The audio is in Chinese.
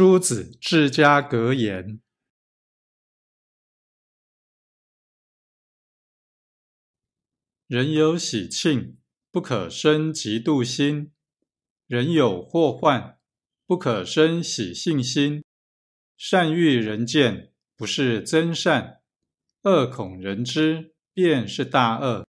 诸子治家格言：人有喜庆，不可生嫉妒心；人有祸患，不可生喜信心。善欲人见，不是真善；恶恐人知，便是大恶。